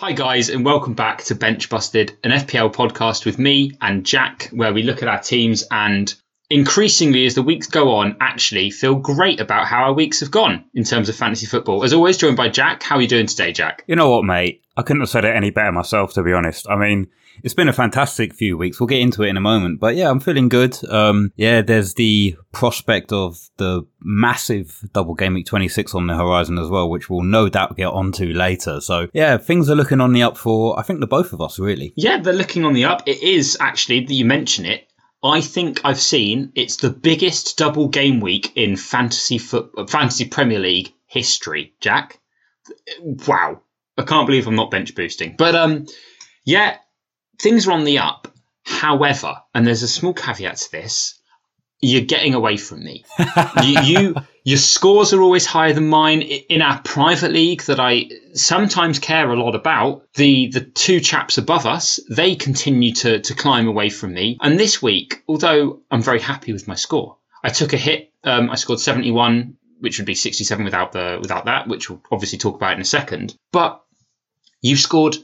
Hi, guys, and welcome back to Bench Busted, an FPL podcast with me and Jack, where we look at our teams and increasingly, as the weeks go on, actually feel great about how our weeks have gone in terms of fantasy football. As always, joined by Jack. How are you doing today, Jack? You know what, mate? I couldn't have said it any better myself, to be honest. I mean, it's been a fantastic few weeks. We'll get into it in a moment, but yeah, I'm feeling good. Um, yeah, there's the prospect of the massive double game week 26 on the horizon as well, which we'll no doubt get onto later. So yeah, things are looking on the up for, I think, the both of us, really. Yeah, they're looking on the up. It is actually, that you mention it, I think I've seen it's the biggest double game week in fantasy foot, fantasy Premier League history. Jack, wow! I can't believe I'm not bench boosting, but um, yeah, things are on the up. However, and there's a small caveat to this, you're getting away from me. you, you, your scores are always higher than mine in our private league that I sometimes care a lot about. The the two chaps above us, they continue to to climb away from me. And this week, although I'm very happy with my score, I took a hit. Um, I scored 71, which would be 67 without the without that, which we'll obviously talk about in a second. But you scored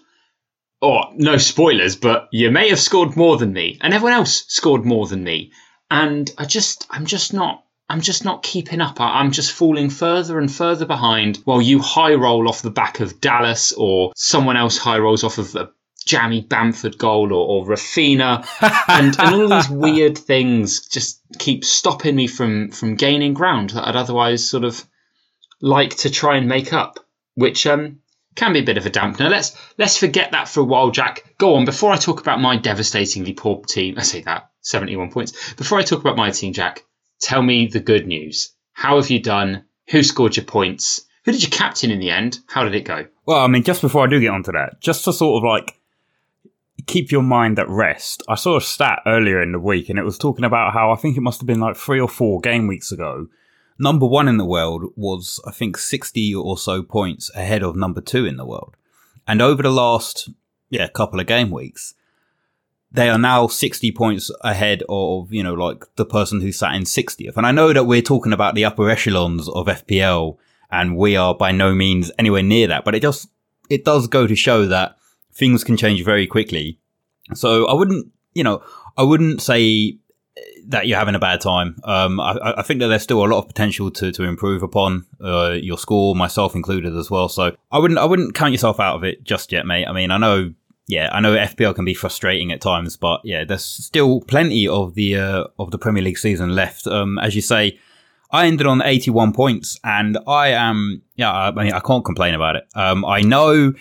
or no spoilers, but you may have scored more than me, and everyone else scored more than me. And I just, I'm just not, I'm just not keeping up. I'm just falling further and further behind while you high roll off the back of Dallas or someone else high rolls off of a jammy Bamford goal or, or Raphinha and, and all these weird things just keep stopping me from, from gaining ground that I'd otherwise sort of like to try and make up, which, um, can be a bit of a dampener. Let's let's forget that for a while, Jack. Go on. Before I talk about my devastatingly poor team, I say that seventy-one points. Before I talk about my team, Jack, tell me the good news. How have you done? Who scored your points? Who did you captain in the end? How did it go? Well, I mean, just before I do get onto that, just to sort of like keep your mind at rest, I saw a stat earlier in the week, and it was talking about how I think it must have been like three or four game weeks ago number one in the world was, I think, 60 or so points ahead of number two in the world. And over the last, yeah, couple of game weeks, they are now 60 points ahead of, you know, like the person who sat in 60th. And I know that we're talking about the upper echelons of FPL and we are by no means anywhere near that, but it just, it does go to show that things can change very quickly. So I wouldn't, you know, I wouldn't say that you're having a bad time. Um, I, I, think that there's still a lot of potential to, to improve upon uh, your score, myself included as well. So I wouldn't I wouldn't count yourself out of it just yet, mate. I mean, I know, yeah, I know FPL can be frustrating at times, but yeah, there's still plenty of the uh, of the Premier League season left. Um, as you say, I ended on 81 points, and I am yeah, I mean, I can't complain about it. Um, I know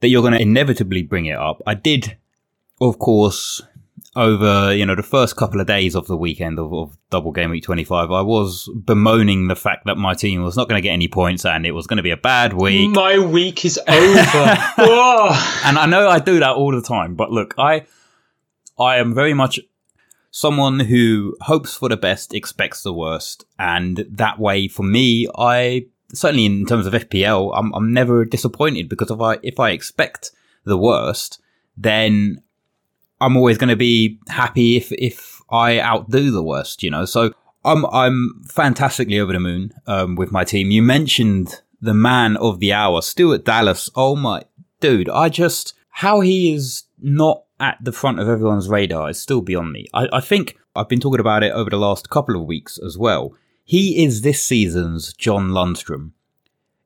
that you're going to inevitably bring it up. I did, of course over you know the first couple of days of the weekend of, of, double game week 25 i was bemoaning the fact that my team was not going to get any points and it was going to be a bad week. My week is over. And i know i do that all the time but look i i am very much someone who hopes for the best expects the worst and that way for me i certainly in terms of fpl i'm, I'm never disappointed because if i if i expect the worst then I'm always going to be happy if if I outdo the worst, you know. So I'm I'm fantastically over the moon um, with my team. You mentioned the man of the hour, Stuart Dallas. Oh my dude, I just how he is not at the front of everyone's radar is still beyond me. I, I think I've been talking about it over the last couple of weeks as well. He is this season's John Lundstram.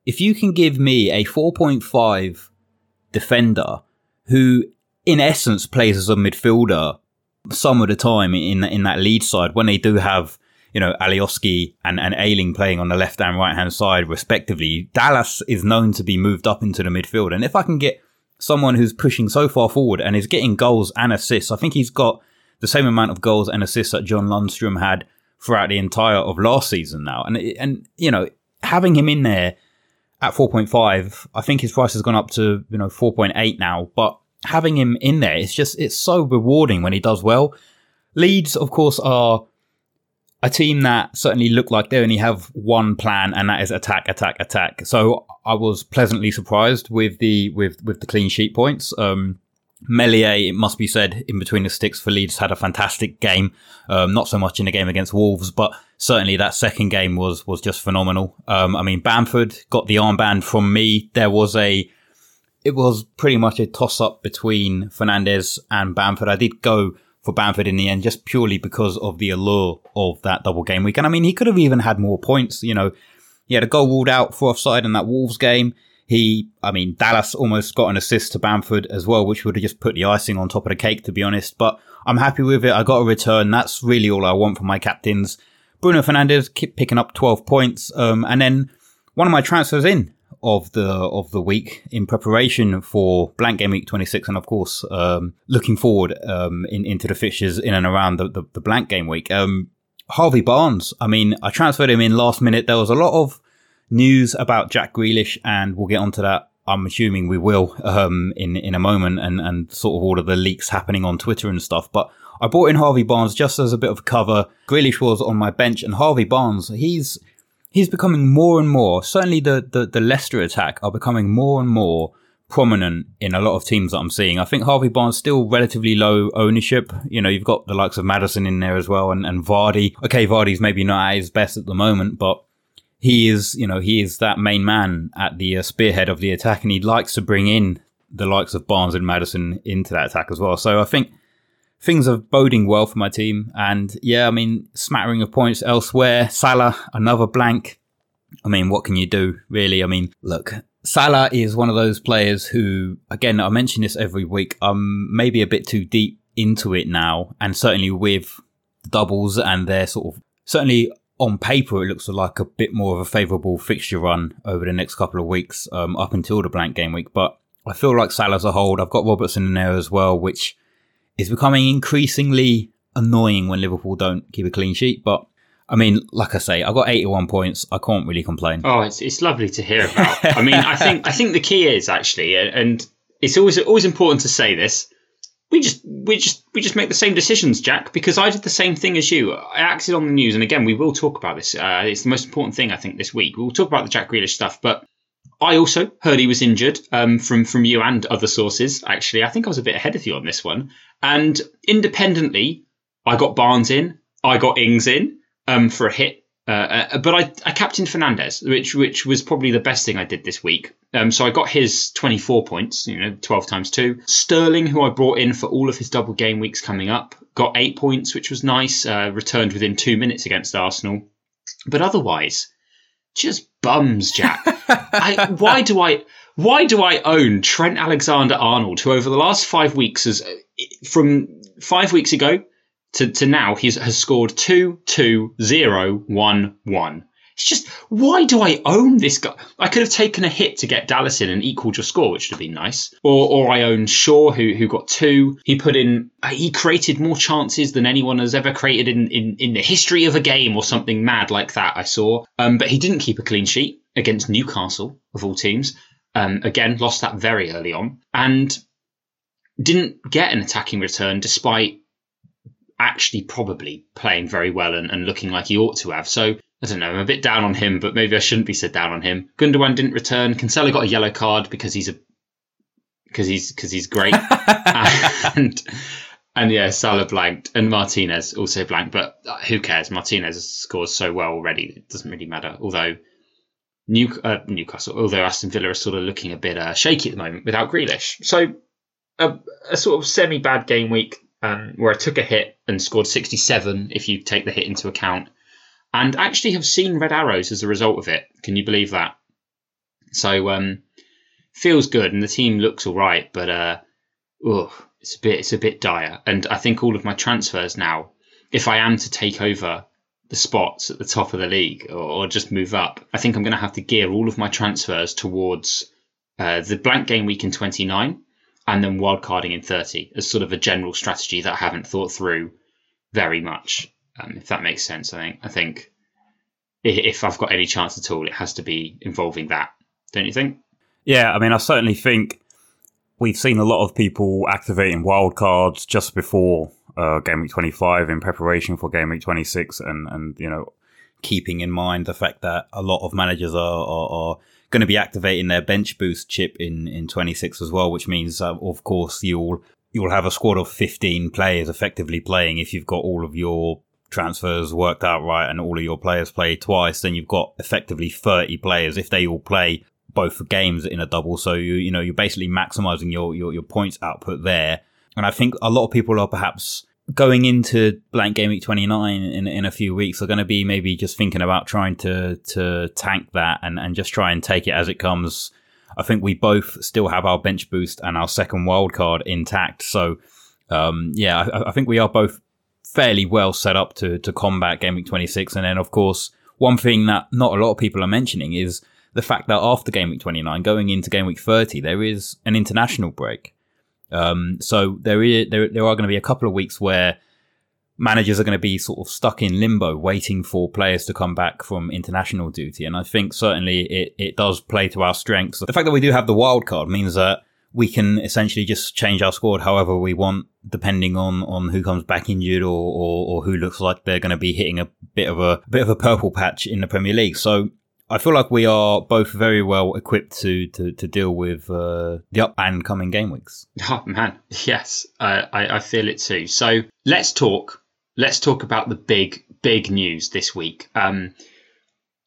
If you can give me a 4.5 defender who in essence plays as a midfielder some of the time in in that Leeds side when they do have you know Alioski and and Ayling playing on the left and right hand side respectively. Dallas is known to be moved up into the midfield, and if I can get someone who's pushing so far forward and is getting goals and assists, I think he's got the same amount of goals and assists that John Lundstram had throughout the entire of last season now, and and you know having him in there at 4.5, I think his price has gone up to you know 4.8 now, but having him in there, it's just it's so rewarding when he does well. Leeds, of course, are a team that certainly look like they only have one plan, and that is attack, attack, attack. So I was pleasantly surprised with the with with the clean sheet points. Um, Meslier, it must be said, in between the sticks for Leeds, had a fantastic game. Um, not so much in the game against Wolves, but certainly that second game was was just phenomenal. Um, I mean, Bamford got the armband from me. There was a it was pretty much a toss up between Fernandes and Bamford. I did go for Bamford in the end just purely because of the allure of that double game week. And I mean, he could have even had more points. You know, he had a goal ruled out for offside in that Wolves game. He, I mean, Dallas almost got an assist to Bamford as well, which would have just put the icing on top of the cake, to be honest. But I'm happy with it. I got a return. That's really all I want from my captains. Bruno Fernandes keep picking up 12 points. Um, and then one of my transfers in of the of the week in preparation for blank game week 26 and of course um, looking forward um, in, into the fixtures in and around the, the, the blank game week. Um, harvey barnes i mean i transferred him in last minute. There was a lot of news about jack grealish and we'll get onto that i'm assuming we will um, in in a moment and and sort of all of the leaks happening on twitter and stuff. But I brought in Harvey Barnes just as a bit of cover. Grealish was on my bench, and Harvey Barnes, he's he's becoming more and more, certainly the, the, the Leicester attack are becoming more and more prominent in a lot of teams that I'm seeing. I think Harvey Barnes still relatively low ownership. You know, you've got the likes of Maddison in there as well and, and Vardy. Okay, Vardy's maybe not at his best at the moment, but he is, you know, he is that main man at the uh, spearhead of the attack and he likes to bring in the likes of Barnes and Maddison into that attack as well. So I think things are boding well for my team. And yeah, I mean, smattering of points elsewhere. Salah, another blank. I mean, what can you do, really? I mean, look, Salah is one of those players who, again, I mention this every week. I'm maybe a bit too deep into it now, and certainly with doubles and their sort of certainly on paper it looks like a bit more of a favourable fixture run over the next couple of weeks, um, up until the blank game week. But I feel like Salah's a hold. I've got Robertson in there as well, which is becoming increasingly annoying when Liverpool don't keep a clean sheet. But I mean, like I say, I got 81 points. I can't really complain. Oh, it's, it's lovely to hear about. I mean, I think I think the key is actually, and it's always always important to say this. We just we just we just make the same decisions, Jack, because I did the same thing as you. I acted on the news, and again, we will talk about this. Uh, it's the most important thing I think this week. We'll talk about the Jack Grealish stuff, but I also heard he was injured um, from from you and other sources. Actually, I think I was a bit ahead of you on this one. And independently, I got Barnes in, I got Ings in um, for a hit. Uh, uh, but I, I captained Fernandes, which which was probably the best thing I did this week. Um, so I got his 24 points, you know, 12 times two. Sterling, who I brought in for all of his double game weeks coming up, got eight points, which was nice. Uh, returned within two minutes against Arsenal. But otherwise, just bums, Jack. I, why do I? Why do I own Trent Alexander Arnold, who over the last five weeks has, from five weeks ago to, to now, he's, has scored two, two, zero, one, one. It's just, why do I own this guy? I could have taken a hit to get Dallas in and equaled your score, which would have been nice. Or, or I own Shaw, who, who got two. He put in, he created more chances than anyone has ever created in, in, in the history of a game or something mad like that, I saw. Um, but he didn't keep a clean sheet against Newcastle, of all teams. Um, again, lost that very early on. And didn't get an attacking return despite actually probably playing very well and, and looking like he ought to have. So I don't know. I'm a bit down on him, but maybe I shouldn't be so down on him. Gundogan didn't return. Cancelo got a yellow card because he's a because he's because he's great, and and yeah, Salah blanked, and Martinez also blanked. But who cares? Martinez scores so well already; it doesn't really matter. Although New, uh, Newcastle, although Aston Villa are sort of looking a bit uh, shaky at the moment without Grealish, so a, a sort of semi bad game week um, where I took a hit and scored 67 if you take the hit into account and actually have seen red arrows as a result of it. Can you believe that? So um, feels good, and the team looks all right, but uh, oh, it's a bit it's a bit dire. And I think all of my transfers now, if I am to take over the spots at the top of the league or, or just move up, I think I'm going to have to gear all of my transfers towards uh, the blank game week in 29 and then wildcarding in 30 as sort of a general strategy that I haven't thought through very much um, if that makes sense. I think I think if I've got any chance at all, it has to be involving that. Don't you think? Yeah, I mean, I certainly think we've seen a lot of people activating wildcards just before uh, game week 25 in preparation for game week 26, and and you know, keeping in mind the fact that a lot of managers are, are, are going to be activating their bench boost chip in in 26 as well, which means, uh, of course, you'll you'll have a squad of 15 players effectively playing if you've got all of your transfers worked out right and all of your players play twice, then you've got effectively 30 players. If they all play both games in a double. So you you know you're basically maximizing your your, your points output there. And I think a lot of people are perhaps going into blank game week 29 in, in a few weeks are going to be maybe just thinking about trying to to tank that and, and just try and take it as it comes. I think we both still have our bench boost and our second wild card intact. So um, yeah, I, I, think we are both fairly well set up to to combat game week 26. And then of course, one thing that not a lot of people are mentioning is the fact that after game week 29, going into game week 30, there is an international break. Um, so there is there there are going to be a couple of weeks where managers are going to be sort of stuck in limbo, waiting for players to come back from international duty. And I think certainly it it does play to our strengths. The fact that we do have the wild card means that we can essentially just change our squad however we want, depending on, on who comes back injured or, or, or who looks like they're going to be hitting a bit of a, a bit of a purple patch in the Premier League. So I feel like we are both very well equipped to to, to deal with uh, the up and coming game weeks. Oh man, yes, uh, I, I feel it too. So let's talk. Let's talk about the big big news this week. Um,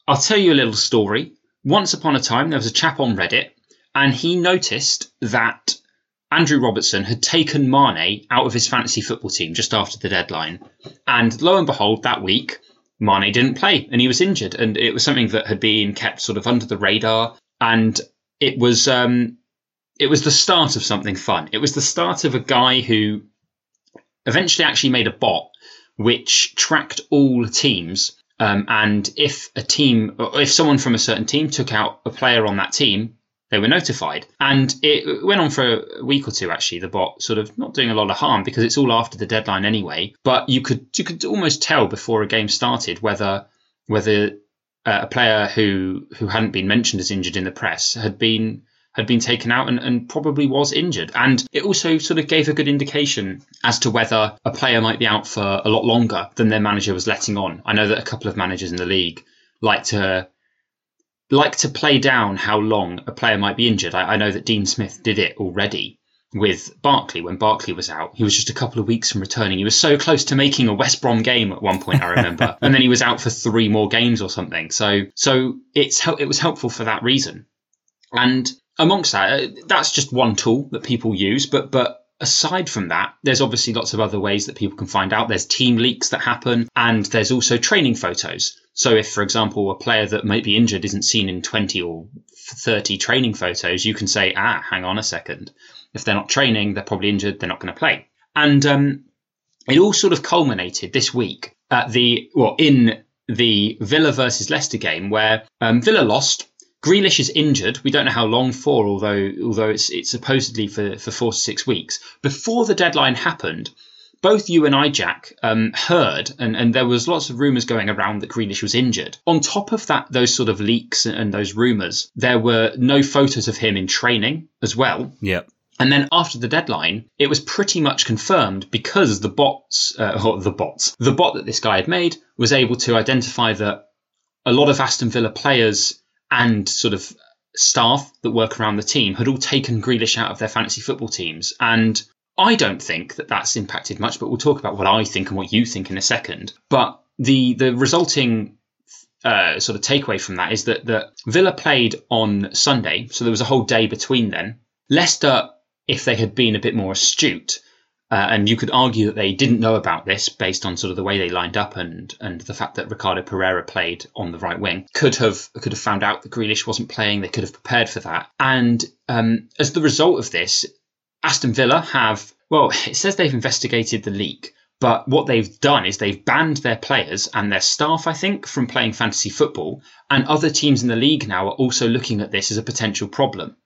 I'll tell you a little story. Once upon a time, there was a chap on Reddit, and he noticed that Andrew Robertson had taken Mane out of his fantasy football team just after the deadline, and lo and behold, that week Mane didn't play and he was injured. And it was something that had been kept sort of under the radar. And it was, um, it was the start of something fun. It was the start of a guy who eventually actually made a bot which tracked all teams. Um, and if a team, if someone from a certain team took out a player on that team, they were notified. And it went on for a week or two actually, the bot sort of not doing a lot of harm because it's all after the deadline anyway. But you could you could almost tell before a game started whether whether uh, a player who who hadn't been mentioned as injured in the press had been had been taken out and, and probably was injured. And it also sort of gave a good indication as to whether a player might be out for a lot longer than their manager was letting on. I know that a couple of managers in the league like to like to play down how long a player might be injured. I, I know that Dean Smith did it already with Barkley when Barkley was out. He was just a couple of weeks from returning. He was so close to making a West Brom game at one point, I remember, and then he was out for three more games or something. So, so it's it was helpful for that reason. And amongst that, uh, that's just one tool that people use. But but aside from that, there's obviously lots of other ways that people can find out. There's team leaks that happen, and there's also training photos. So if, for example, a player that might be injured isn't seen in 20 or 30 training photos, you can say, ah, hang on a second. If they're not training, they're probably injured, they're not going to play. And um, it all sort of culminated this week at the, well, in the Villa versus Leicester game where um, Villa lost. Grealish is injured. We don't know how long for, although although it's it's supposedly for, for four to six weeks. Before the deadline happened, both you and I, Jack, um, heard, and, and there was lots of rumours going around that Grealish was injured. On top of that, those sort of leaks and, and those rumours, there were no photos of him in training as well. Yeah. And then after the deadline, it was pretty much confirmed because the bots, uh, or the bots, the bot that this guy had made was able to identify that a lot of Aston Villa players and sort of staff that work around the team had all taken Grealish out of their fantasy football teams. And I don't think that that's impacted much, but we'll talk about what I think and what you think in a second. But the the resulting uh, sort of takeaway from that is that that Villa played on Sunday, so there was a whole day between then. Leicester, if they had been a bit more astute, uh, and you could argue that they didn't know about this based on sort of the way they lined up and and the fact that Ricardo Pereira played on the right wing. Could have could have found out that Grealish wasn't playing. They could have prepared for that. And um, as the result of this, Aston Villa have, well, it says they've investigated the leak, but what they've done is they've banned their players and their staff, I think, from playing fantasy football. And other teams in the league now are also looking at this as a potential problem.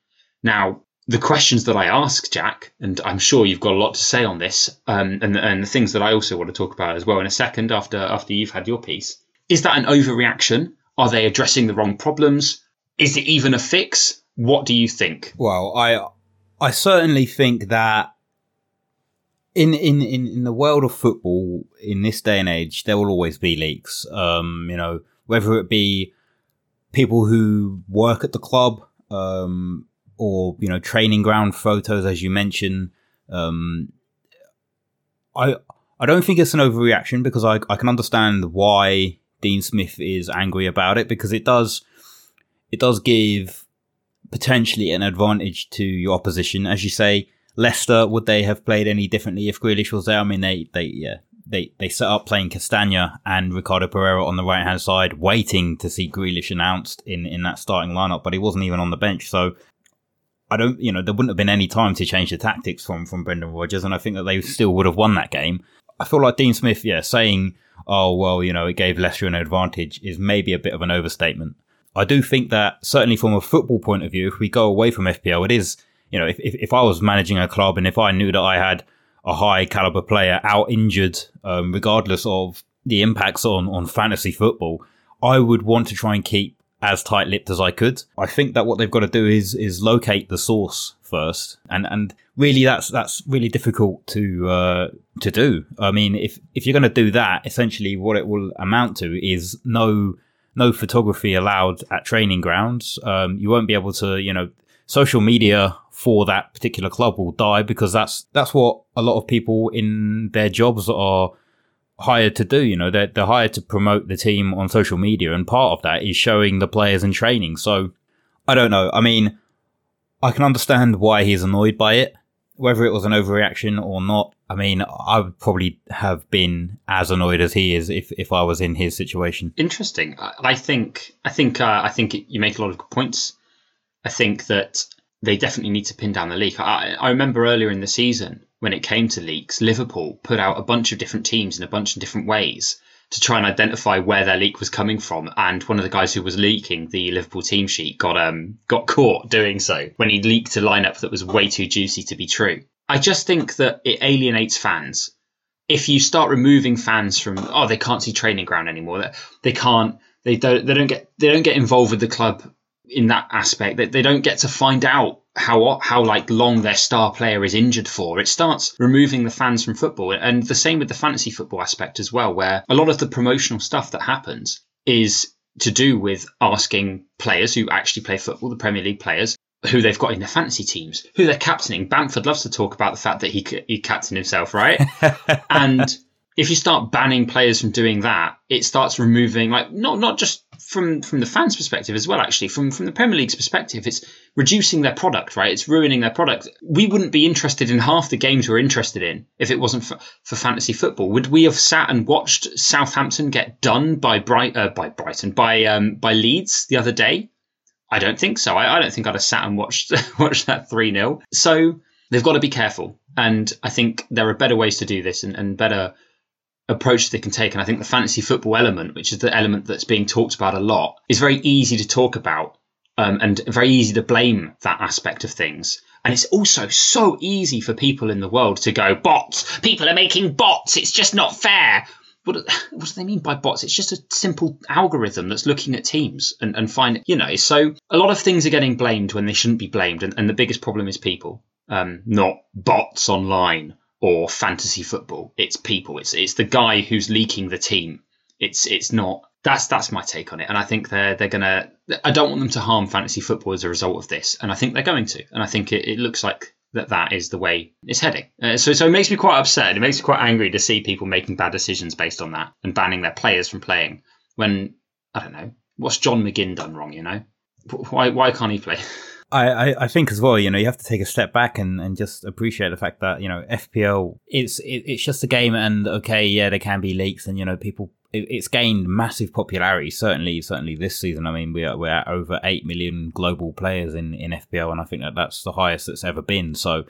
Now, the questions that I ask, Jack, and I'm sure you've got a lot to say on this, um, and, and the things that I also want to talk about as well in a second after after you've had your piece. Is that an overreaction? Are they addressing the wrong problems? Is it even a fix? What do you think? Well, I I certainly think that in, in, in, in the world of football in this day and age, there will always be leaks. Um, you know, whether it be people who work at the club, um, or, you know, training ground photos, as you mentioned. Um, I, I don't think it's an overreaction because I, I can understand why Dean Smith is angry about it because it does, it does give potentially an advantage to your opposition. As you say, Leicester, would they have played any differently if Grealish was there? I mean, they, they, yeah, they, they set up playing Castagna and Ricardo Pereira on the right hand side, waiting to see Grealish announced in, in that starting lineup, but he wasn't even on the bench. So I don't, you know, there wouldn't have been any time to change the tactics from, from Brendan Rodgers, and I think that they still would have won that game. I feel like Dean Smith, yeah, saying, oh, well, you know, it gave Leicester an advantage is maybe a bit of an overstatement. I do think that certainly from a football point of view, if we go away from FPL, it is, you know, if, if, if I was managing a club and if I knew that I had a high caliber player out injured, um, regardless of the impacts on, on fantasy football, I would want to try and keep as tight lipped as I could. I think that what they've got to do is is locate the source first, and and really that's that's really difficult to uh, to do. I mean, if if you're going to do that, essentially what it will amount to is no no photography allowed at training grounds. Um, you won't be able to, you know, social media for that particular club will die because that's that's what a lot of people in their jobs are hired to do. You know, they're, they're hired to promote the team on social media, and part of that is showing the players in training. So I don't know. I mean, I can understand why he's annoyed by it, whether it was an overreaction or not. I mean, I would probably have been as annoyed as he is if, if I was in his situation. Interesting. I think I think uh, I think you make a lot of good points. I think that they definitely need to pin down the leak. I, I remember earlier in the season when it came to leaks, Liverpool put out a bunch of different teams in a bunch of different ways to try and identify where their leak was coming from. And one of the guys who was leaking the Liverpool team sheet got um got caught doing so when he leaked a lineup that was way too juicy to be true. I just think that it alienates fans. If you start removing fans from oh they can't see training ground anymore, they can't they don't they don't get they don't get involved with the club in that aspect that they don't get to find out how how like long their star player is injured for. It starts removing the fans from football, and the same with the fantasy football aspect as well, where a lot of the promotional stuff that happens is to do with asking players who actually play football, the Premier League players, who they've got in their fantasy teams, who they're captaining. Bamford loves to talk about the fact that he he captained himself, right? and if you start banning players from doing that, it starts removing like not not just from from the fans' perspective as well. Actually, from from the Premier League's perspective, it's reducing their product. Right, it's ruining their product. We wouldn't be interested in half the games we're interested in if it wasn't for, for fantasy football. Would we have sat and watched Southampton get done by Bright uh, by Brighton by um, by Leeds the other day? I don't think so. I, I don't think I'd have sat and watched watched that three 0 So they've got to be careful, and I think there are better ways to do this and, and better approach they can take. And I think the fantasy football element, which is the element that's being talked about a lot, is very easy to talk about um, and very easy to blame that aspect of things. And it's also so easy for people in the world to go, bots, people are making bots, it's just not fair. What, what do they mean by bots? It's just a simple algorithm that's looking at teams and, and find, you know, so a lot of things are getting blamed when they shouldn't be blamed. And, and the biggest problem is people, um, not bots online or fantasy football. It's people. It's it's the guy who's leaking the team. It's it's not. That's that's my take on it. And I think they're they're gonna. I don't want them to harm fantasy football as a result of this. And I think they're going to. And I think it, it looks like that that is the way it's heading. Uh, so so it makes me quite upset. It makes me quite angry to see people making bad decisions based on that and banning their players from playing. When I don't know what's John McGinn done wrong. You know why why can't he play? I, I, think as well, you know, you have to take a step back and, and just appreciate the fact that, you know, FPL, it's, it, it's just a game and okay, yeah, there can be leaks and, you know, people, it, it's gained massive popularity, certainly, certainly this season. I mean, we are, we're at over 8 million global players in, in FPL and I think that that's the highest that's ever been. So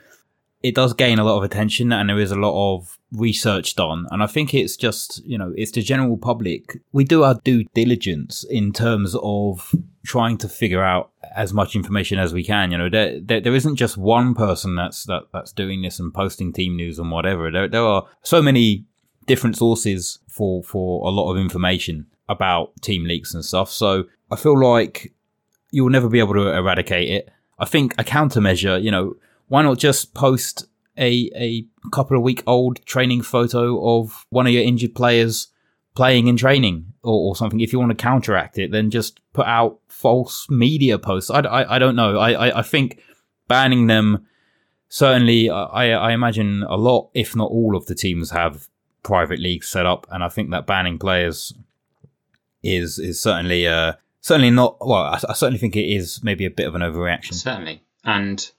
it does gain a lot of attention and there is a lot of research done. And I think it's just, you know, it's the general public. We do our due diligence in terms of trying to figure out as much information as we can. You know, there, there, there isn't just one person that's that, that's doing this and posting team news and whatever. There, there are so many different sources for for a lot of information about team leaks and stuff. So I feel like you'll never be able to eradicate it. I think a countermeasure, you know, why not just post a a couple of week old training photo of one of your injured players playing in training or, or, something. If you want to counteract it, then just put out false media posts. I, I, I don't know. I, I, I, think banning them, certainly, I, I imagine a lot, if not all of the teams have private leagues set up. And I think that banning players is, is certainly, uh, certainly not. Well, I, I, certainly think it is maybe a bit of an overreaction. Certainly, and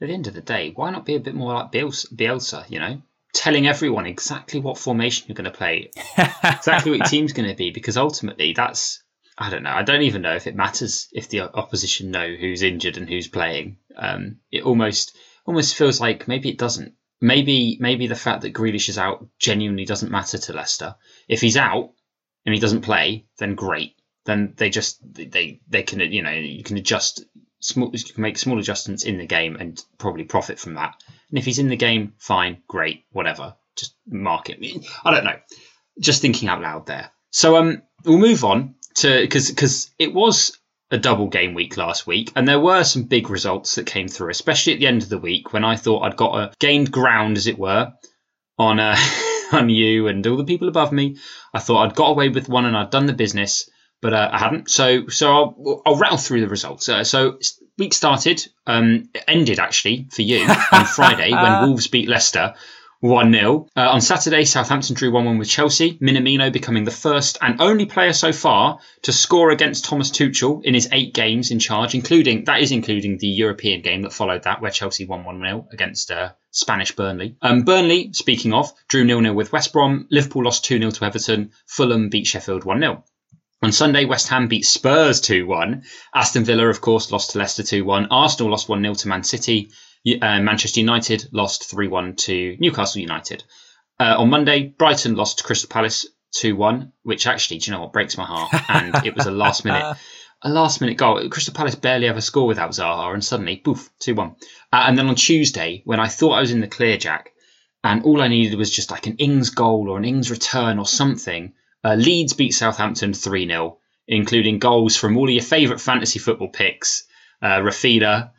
at the end of the day, why not be a bit more like Bielsa? Bielsa you know, telling everyone exactly what formation you're going to play, exactly what your team's going to be, because ultimately that's. I don't know. I don't even know if it matters if the opposition know who's injured and who's playing. Um, it almost almost feels like maybe it doesn't. Maybe maybe the fact that Grealish is out genuinely doesn't matter to Leicester. If he's out and he doesn't play, then great then they just they they can you know you can adjust small make small adjustments in the game and probably profit from that. And if he's in the game, fine, great, whatever. Just mark it. I don't know. Just thinking out loud there. So um, we'll move on to because because it was a double game week last week, and there were some big results that came through, especially at the end of the week when I thought I'd got a gained ground, as it were, on uh, on you and all the people above me. I thought I'd got away with one and I'd done the business but uh, I haven't. So so I'll, I'll rattle through the results. Uh, so week started, um, ended actually for you on Friday when Wolves beat Leicester. 1 0. Uh, on Saturday, Southampton drew 1 1 with Chelsea. Minamino becoming the first and only player so far to score against Thomas Tuchel in his eight games in charge, including that is including the European game that followed that, where Chelsea won 1 0 against uh, Spanish Burnley. Um, Burnley, speaking of, drew 0 0 with West Brom. Liverpool lost 2 0 to Everton. Fulham beat Sheffield 1 0. On Sunday, West Ham beat Spurs 2 1. Aston Villa, of course, lost to Leicester 2 1. Arsenal lost 1 0 to Man City. Uh, Manchester United lost 3 1 to Newcastle United. Uh, on Monday, Brighton lost to Crystal Palace 2 1, which actually, do you know what, breaks my heart. And it was a last minute. A last minute goal. Crystal Palace barely ever score without Zaha, and suddenly, poof, 2 1. Uh, and then on Tuesday, when I thought I was in the clear, Jack, and all I needed was just like an Ings goal or an Ings return or something, uh, Leeds beat Southampton 3 0, including goals from all of your favourite fantasy football picks uh, Raphinha,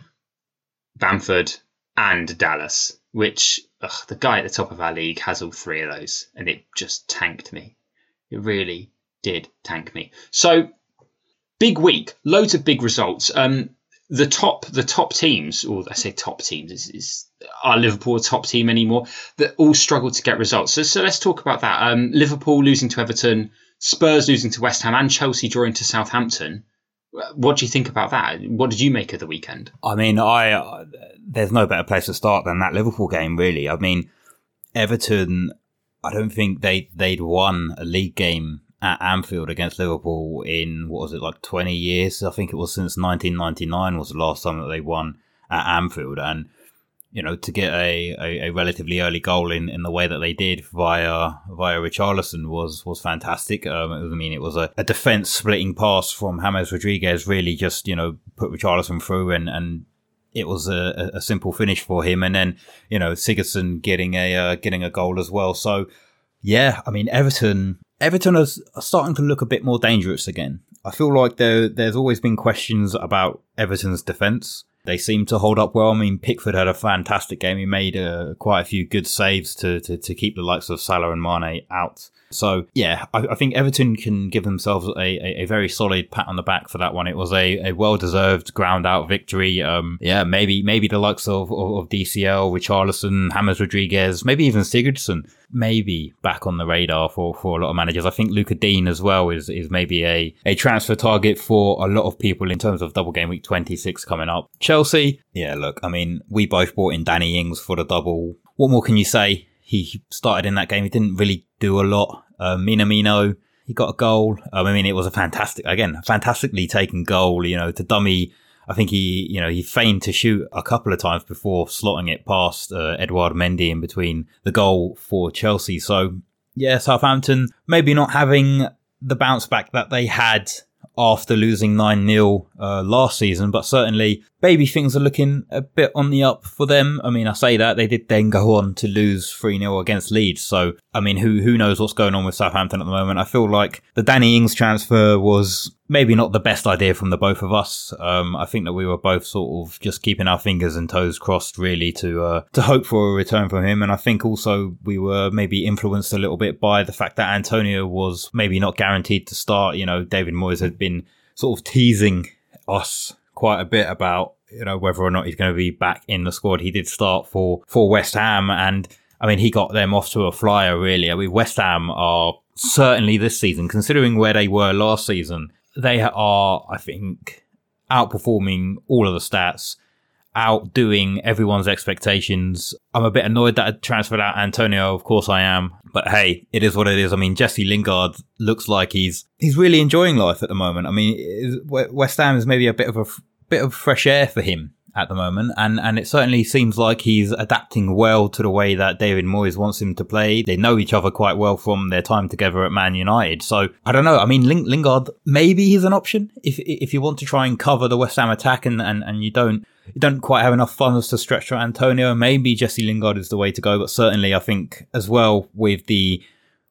Bamford, and Dallas, which ugh, the guy at the top of our league has all three of those, and it just tanked me. It really did tank me. So, big week, loads of big results. Um, the top the top teams, or I say top teams, is, is are Liverpool a top team anymore? That all struggled to get results. So, so let's talk about that. Um, Liverpool losing to Everton, Spurs losing to West Ham, and Chelsea drawing to Southampton. What do you think about that? What did you make of the weekend? I mean, I uh, there's no better place to start than that Liverpool game. Really, I mean, Everton. I don't think they they'd won a league game at Anfield against Liverpool in what was it like 20 years? I think it was since 1999 was the last time that they won at Anfield, and you know to get a, a, a, relatively early goal in, in the way that they did via via Richarlison was was fantastic. Um, I mean, it was a, a defense splitting pass from James Rodriguez, really just you know put Richarlison through and and it was a, a simple finish for him, and then you know Sigurdsson getting a uh, getting a goal as well. So yeah, I mean Everton Everton are starting to look a bit more dangerous again. I feel like there, there's always been questions about Everton's defence. They seem to hold up well. I mean, Pickford had a fantastic game. He made uh, quite a few good saves to, to, to keep the likes of Salah and Mane out. So yeah, I, I, think Everton can give themselves a, a, a, very solid pat on the back for that one. It was a, a well deserved ground out victory. Um, yeah, maybe maybe the likes of, of, of DCL, Richarlison, James Rodriguez, maybe even Sigurdsson, maybe back on the radar for, for a lot of managers. I think Lucas Digne as well is is maybe a, a transfer target for a lot of people in terms of double game week twenty six coming up. Chelsea, yeah, look, I mean, we both bought in Danny Ings for the double. What more can you say? he started in that game. He didn't really do a lot. Uh, Minamino, he got a goal. Um, I mean, it was a fantastic, again, fantastically taken goal, you know, to dummy. I think he, you know, he feigned to shoot a couple of times before slotting it past uh, Edouard Mendy in between the goal for Chelsea. So, yeah, Southampton maybe not having the bounce back that they had after losing 9 0 uh, last season, but certainly maybe things are looking a bit on the up for them. I mean, I say that they did then go on to lose 3 0 against Leeds. So, I mean, who, who knows what's going on with Southampton at the moment? I feel like the Danny Ings transfer was maybe not the best idea from the both of us. Um, I think that we were both sort of just keeping our fingers and toes crossed really to, uh, to hope for a return from him. And I think also we were maybe influenced a little bit by the fact that Antonio was maybe not guaranteed to start. You know, David Moyes had been sort of teasing us quite a bit about you know whether or not he's going to be back in the squad. He did start for for West Ham, and I mean he got them off to a flyer. Really, I mean West Ham are certainly this season, considering where they were last season, they are, I think, outperforming all of the stats, outdoing everyone's expectations. I'm a bit annoyed that I transferred out Antonio. Of course I am. But hey, it is what it is. I mean, Jesse Lingard looks like he's he's really enjoying life at the moment. I mean, West Ham is maybe a bit of a bit of fresh air for him at the moment, and and it certainly seems like he's adapting well to the way that David Moyes wants him to play. They know each other quite well from their time together at Man United. So I don't know. I mean, Lingard maybe he's an option if if you want to try and cover the West Ham attack and and, and you don't you don't quite have enough funds to stretch for Antonio. Maybe Jesse Lingard is the way to go, but certainly I think as well with the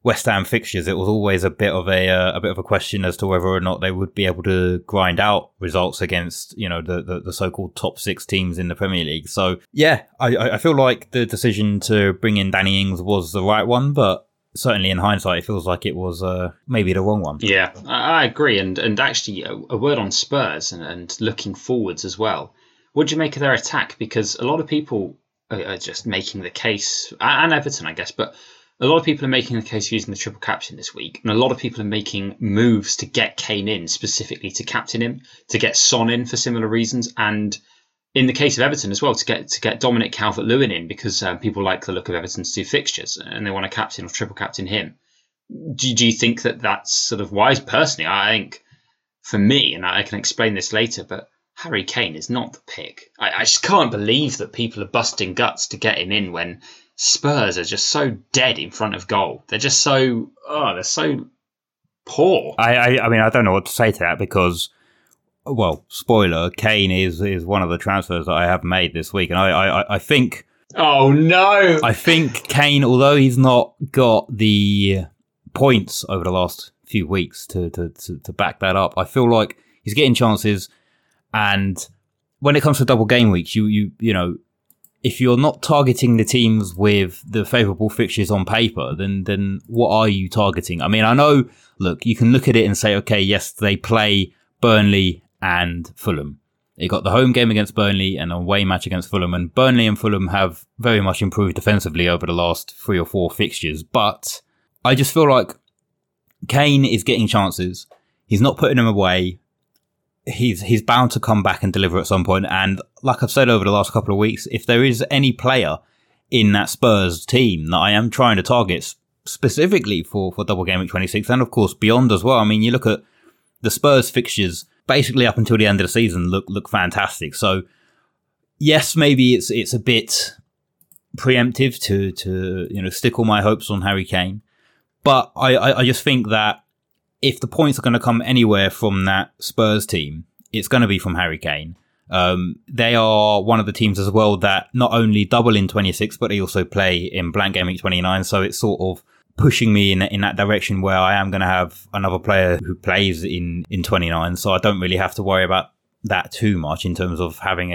West Ham fixtures, it was always a bit of a uh, a bit of a question as to whether or not they would be able to grind out results against you know the, the, the so-called top six teams in the Premier League. So yeah, I, I feel like the decision to bring in Danny Ings was the right one, but certainly in hindsight, it feels like it was uh, maybe the wrong one. Yeah, I agree. And and actually, a, a word on Spurs and, and looking forwards as well. What do you make of their attack? Because a lot of people are just making the case, and Everton, I guess, but a lot of people are making the case using the triple captain this week, and a lot of people are making moves to get Kane in specifically to captain him, to get Son in for similar reasons, and in the case of Everton as well, to get to get Dominic Calvert Lewin in because um, people like the look of Everton's two fixtures and they want to captain or triple captain him. Do, do you think that that's sort of wise? Personally, I think for me, and I can explain this later, but Harry Kane is not the pick. I, I just can't believe that people are busting guts to get him in when Spurs are just so dead in front of goal. They're just so oh, they're so poor. I, I, I mean, I don't know what to say to that because, well, spoiler: Kane is is one of the transfers that I have made this week, and I, I, I think. Oh no! I think Kane, although he's not got the points over the last few weeks to to, to, to back that up, I feel like he's getting chances, and when it comes to double game weeks, you you you know if you're not targeting the teams with the favourable fixtures on paper, then then what are you targeting? I mean, I know. Look, you can look at it and say, okay, yes, they play Burnley and Fulham. They got the home game against Burnley and a away match against Fulham, and Burnley and Fulham have very much improved defensively over the last three or four fixtures. But I just feel like Kane is getting chances. He's not putting them away he's he's bound to come back and deliver at some point. And like I've said over the last couple of weeks, if there is any player in that Spurs team that I am trying to target specifically for for double game week 26, and of course beyond as well. I mean, you look at the Spurs fixtures basically up until the end of the season look look fantastic. So yes, maybe it's it's a bit preemptive to to you know stick all my hopes on Harry Kane, but I I, I just think that if the points are going to come anywhere from that Spurs team, it's going to be from Harry Kane. Um, they are one of the teams as well that not only double in 26, but they also play in blank game week 29. So it's sort of pushing me in, in that direction where I am going to have another player who plays in, in 29. So I don't really have to worry about that too much in terms of having a,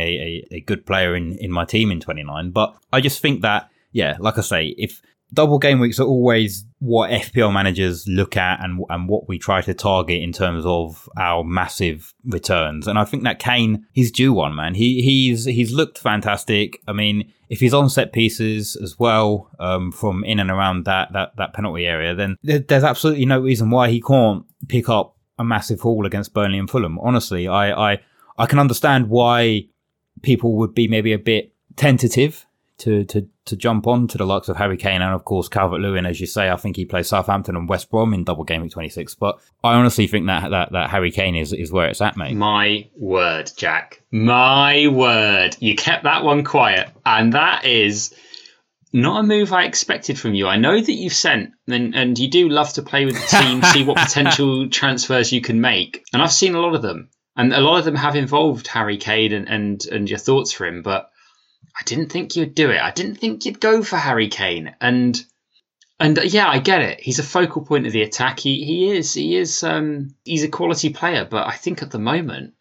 a, a good player in, in my team in 29. But I just think that, yeah, like I say, if double game weeks are always what FPL managers look at and and what we try to target in terms of our massive returns. And I think that Kane, he's due one, man. He he's he's looked fantastic. I mean, if he's on set pieces as well um, from in and around that that that penalty area, then there's absolutely no reason why he can't pick up a massive haul against Burnley and Fulham. Honestly, I I I can understand why people would be maybe a bit tentative to to to jump on to the likes of Harry Kane and of course Calvert Lewin, as you say. I think he plays Southampton and West Brom in double game week twenty six. But I honestly think that, that that Harry Kane is is where it's at, mate. My word, Jack. My word. You kept that one quiet, and that is not a move I expected from you. I know that you've sent and, and you do love to play with the team, see what potential transfers you can make. And I've seen a lot of them. And a lot of them have involved Harry Kane and, and, and your thoughts for him, but I didn't think you'd do it. I didn't think you'd go for Harry Kane. And and uh, yeah, I get it. He's a focal point of the attack. He he is he is um he's a quality player, but I think at the moment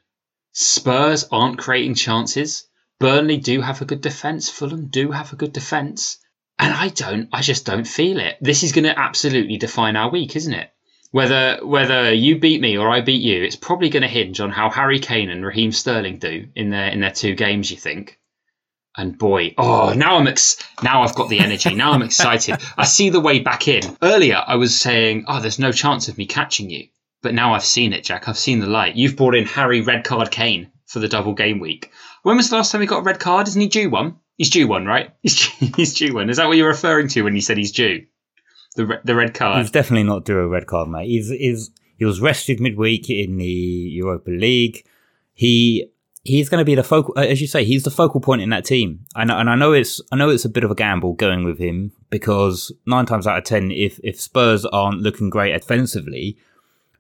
Spurs aren't creating chances. Burnley do have a good defense. Fulham do have a good defense. And I don't I just don't feel it. This is going to absolutely define our week, isn't it? Whether whether you beat me or I beat you, it's probably going to hinge on how Harry Kane and Raheem Sterling do in their in their two games, you think? And boy, oh, now I'm ex- now I've got the energy. Now I'm excited. I see the way back in. Earlier, I was saying, "Oh, there's no chance of me catching you," but now I've seen it, Jack. I've seen the light. You've brought in Harry Red Card Kane for the double game week. When was the last time he got a red card? Isn't he due one? He's due one, right? He's due, he's due one. Is that what you're referring to when you said he's due? The re- the red card. He's definitely not due a red card, mate. He's, he's he was rested midweek in the Europa League. He he's going to be the focal, uh, as you say, he's the focal point in that team. And, and I know it's I know it's a bit of a gamble going with him because nine times out of ten, if if Spurs aren't looking great offensively,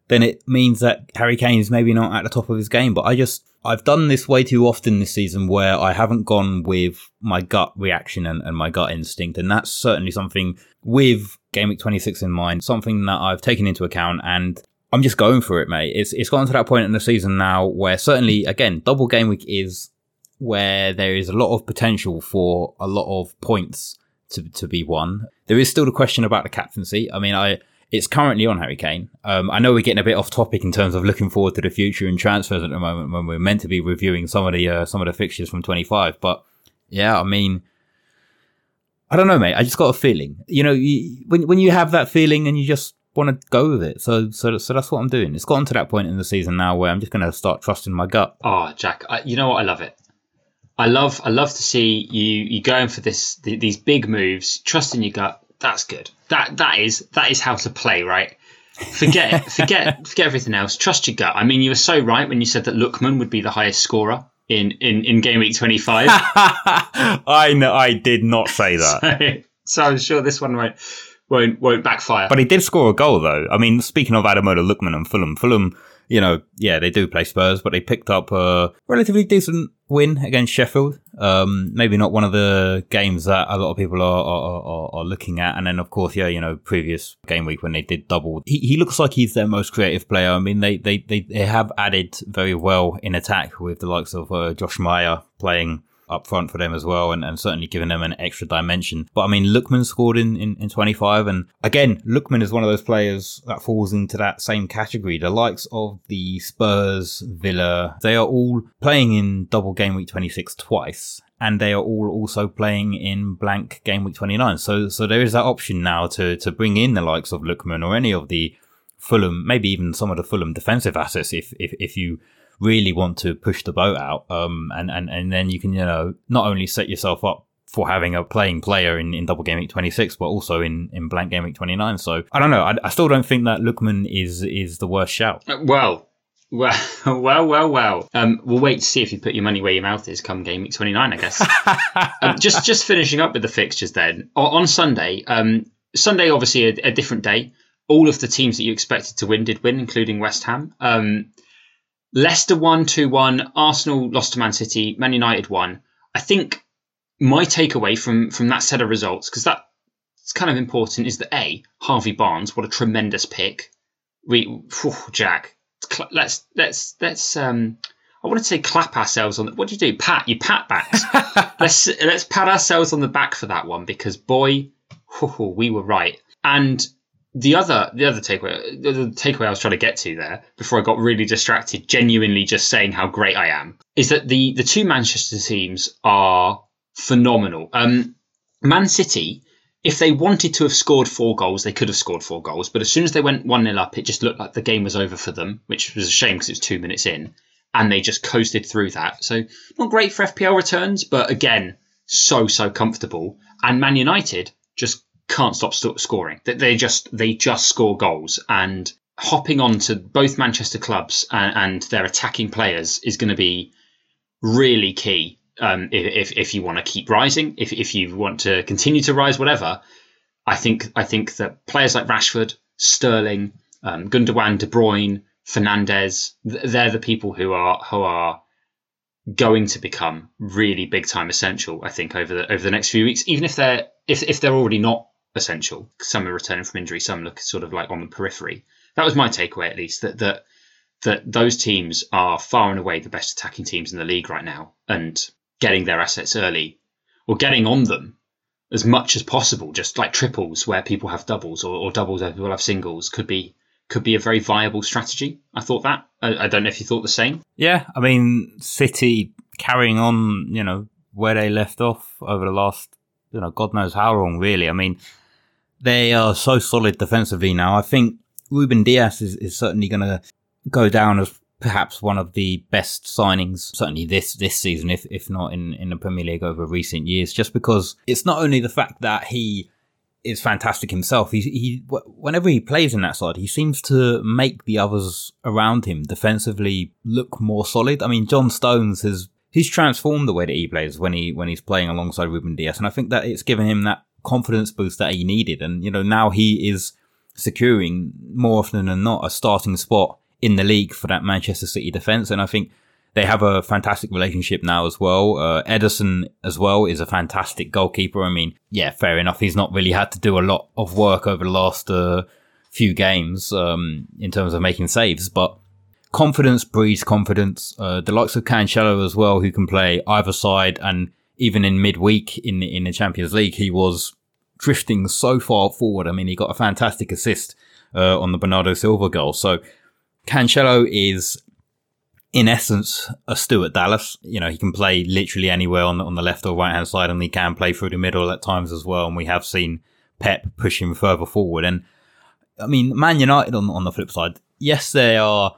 then it means that Harry Kane is maybe not at the top of his game. But I just I've done this way too often this season where I haven't gone with my gut reaction and, and my gut instinct, and that's certainly something with Game Week 26 in mind, something that I've taken into account and I'm just going for it, mate. It's it's gotten to that point in the season now where certainly again double game week is where there is a lot of potential for a lot of points to to be won. There is still the question about the captaincy. I mean, I it's currently on Harry Kane. Um, I know we're getting a bit off topic in terms of looking forward to the future and transfers at the moment when we're meant to be reviewing some of the uh, some of the fixtures from 25. But yeah, I mean, I don't know, mate. I just got a feeling. You know, you, when when you have that feeling and you just want to go with it. So, so, so that's what I'm doing. It's gotten to that point in the season now where I'm just going to start trusting my gut. Oh, Jack, I, you know what? I love it. I love, I love to see you, you going for this, the, these big moves, trusting your gut. That's good. That, that is, that is how to play, right? Forget, forget, forget everything else. Trust your gut. I mean, you were so right when you said that Lookman would be the highest scorer in, in, in game week 25. I know, I did not say that. so, so I'm sure this one won't won't won't backfire. But he did score a goal though. I mean, speaking of Ademola Lookman and Fulham, Fulham, you know, yeah, they do play Spurs, but they picked up a relatively decent win against Sheffield. Um, maybe not one of the games that a lot of people are, are, are, are, looking at. And then, of course, yeah, you know, previous game week when they did double, he, he looks like he's their most creative player. I mean, they, they, they, they have added very well in attack with the likes of uh, Josh Maja playing up front for them as well, and, and certainly giving them an extra dimension. But I mean, Lookman scored in, in, in 25, and again, Lookman is one of those players that falls into that same category. The likes of the Spurs, Villa, they are all playing in double game week 26 twice. And they are all also playing in blank game week 29. So, so there is that option now to, to bring in the likes of Lookman or any of the Fulham, maybe even some of the Fulham defensive assets if, if, if you really want to push the boat out. Um, and, and, and then you can, you know, not only set yourself up for having a playing player in, in double game week 26, but also in, in blank game week 29. So I don't know. I, I still don't think that Lookman is, is the worst shout. Uh, well, well, well, well, well. Um, we'll wait to see if you put your money where your mouth is come game week 29, I guess. um, just, just finishing up with the fixtures then. O- on Sunday, um, Sunday, obviously a, a, different day. All of the teams that you expected to win did win, including West Ham. Um, Leicester won 2 1. Arsenal lost to Man City. Man United won. I think my takeaway from, from that set of results, because that's kind of important, is that A, Harvey Barnes, what a tremendous pick. We, whew, Jack, let's, let's, let's, um, I want to say clap ourselves on the, what do you do? Pat, you pat backs. let's, let's pat ourselves on the back for that one because boy, we were right. And the other the other takeaway the takeaway I was trying to get to there before I got really distracted, genuinely just saying how great I am, is that the the two Manchester teams are phenomenal. Um, Man City, if they wanted to have scored four goals, they could have scored four goals. But as soon as they went one 0 up, it just looked like the game was over for them, which was a shame because it was two minutes in, and they just coasted through that. So not great for FPL returns, but again, so so comfortable. And Man United just can't stop st- scoring. They just they just score goals and hopping on to both Manchester clubs and, and their attacking players is going to be really key um, if if you want to keep rising, if if you want to continue to rise, whatever. I think I think that players like Rashford, Sterling, um, Gundogan, De Bruyne, Fernandes, they're the people who are who are going to become really big time essential. I think over the over the next few weeks, even if they're if if they're already not essential. Some are returning from injury, some look sort of like on the periphery. That was my takeaway, at least, that that that those teams are far and away the best attacking teams in the league right now, and getting their assets early or getting on them as much as possible, just like triples where people have doubles or, or doubles where people have singles, could be could be a very viable strategy. I thought that. I, I don't know if you thought the same. Yeah, I mean, City carrying on, you know, where they left off over the last, you know, God knows how long, really. I mean, they are so solid defensively now. I think Ruben Dias is, is certainly going to go down as perhaps one of the best signings, certainly this this season, if if not in in the Premier League over recent years. Just because it's not only the fact that he is fantastic himself. He he whenever he plays in that side, he seems to make the others around him defensively look more solid. I mean, John Stones has he's transformed the way that he plays when he when he's playing alongside Ruben Dias, and I think that it's given him that confidence boost that he needed. And you know now he is securing more often than not a starting spot in the league for that Manchester City defence. And I think they have a fantastic relationship now as well. Uh, Ederson as well is a fantastic goalkeeper. I mean, yeah, fair enough. He's not really had to do a lot of work over the last uh, few games um, in terms of making saves, but confidence breeds confidence. Uh, the likes of Cancelo as well, who can play either side, and even in midweek in the, in the Champions League, he was drifting so far forward. I mean, he got a fantastic assist uh, on the Bernardo Silva goal. So Cancelo is, in essence, a Stuart Dallas. You know, he can play literally anywhere on the, on the left or right hand side, and he can play through the middle at times as well. And we have seen Pep push him further forward. And I mean, Man United on on the flip side, yes, they are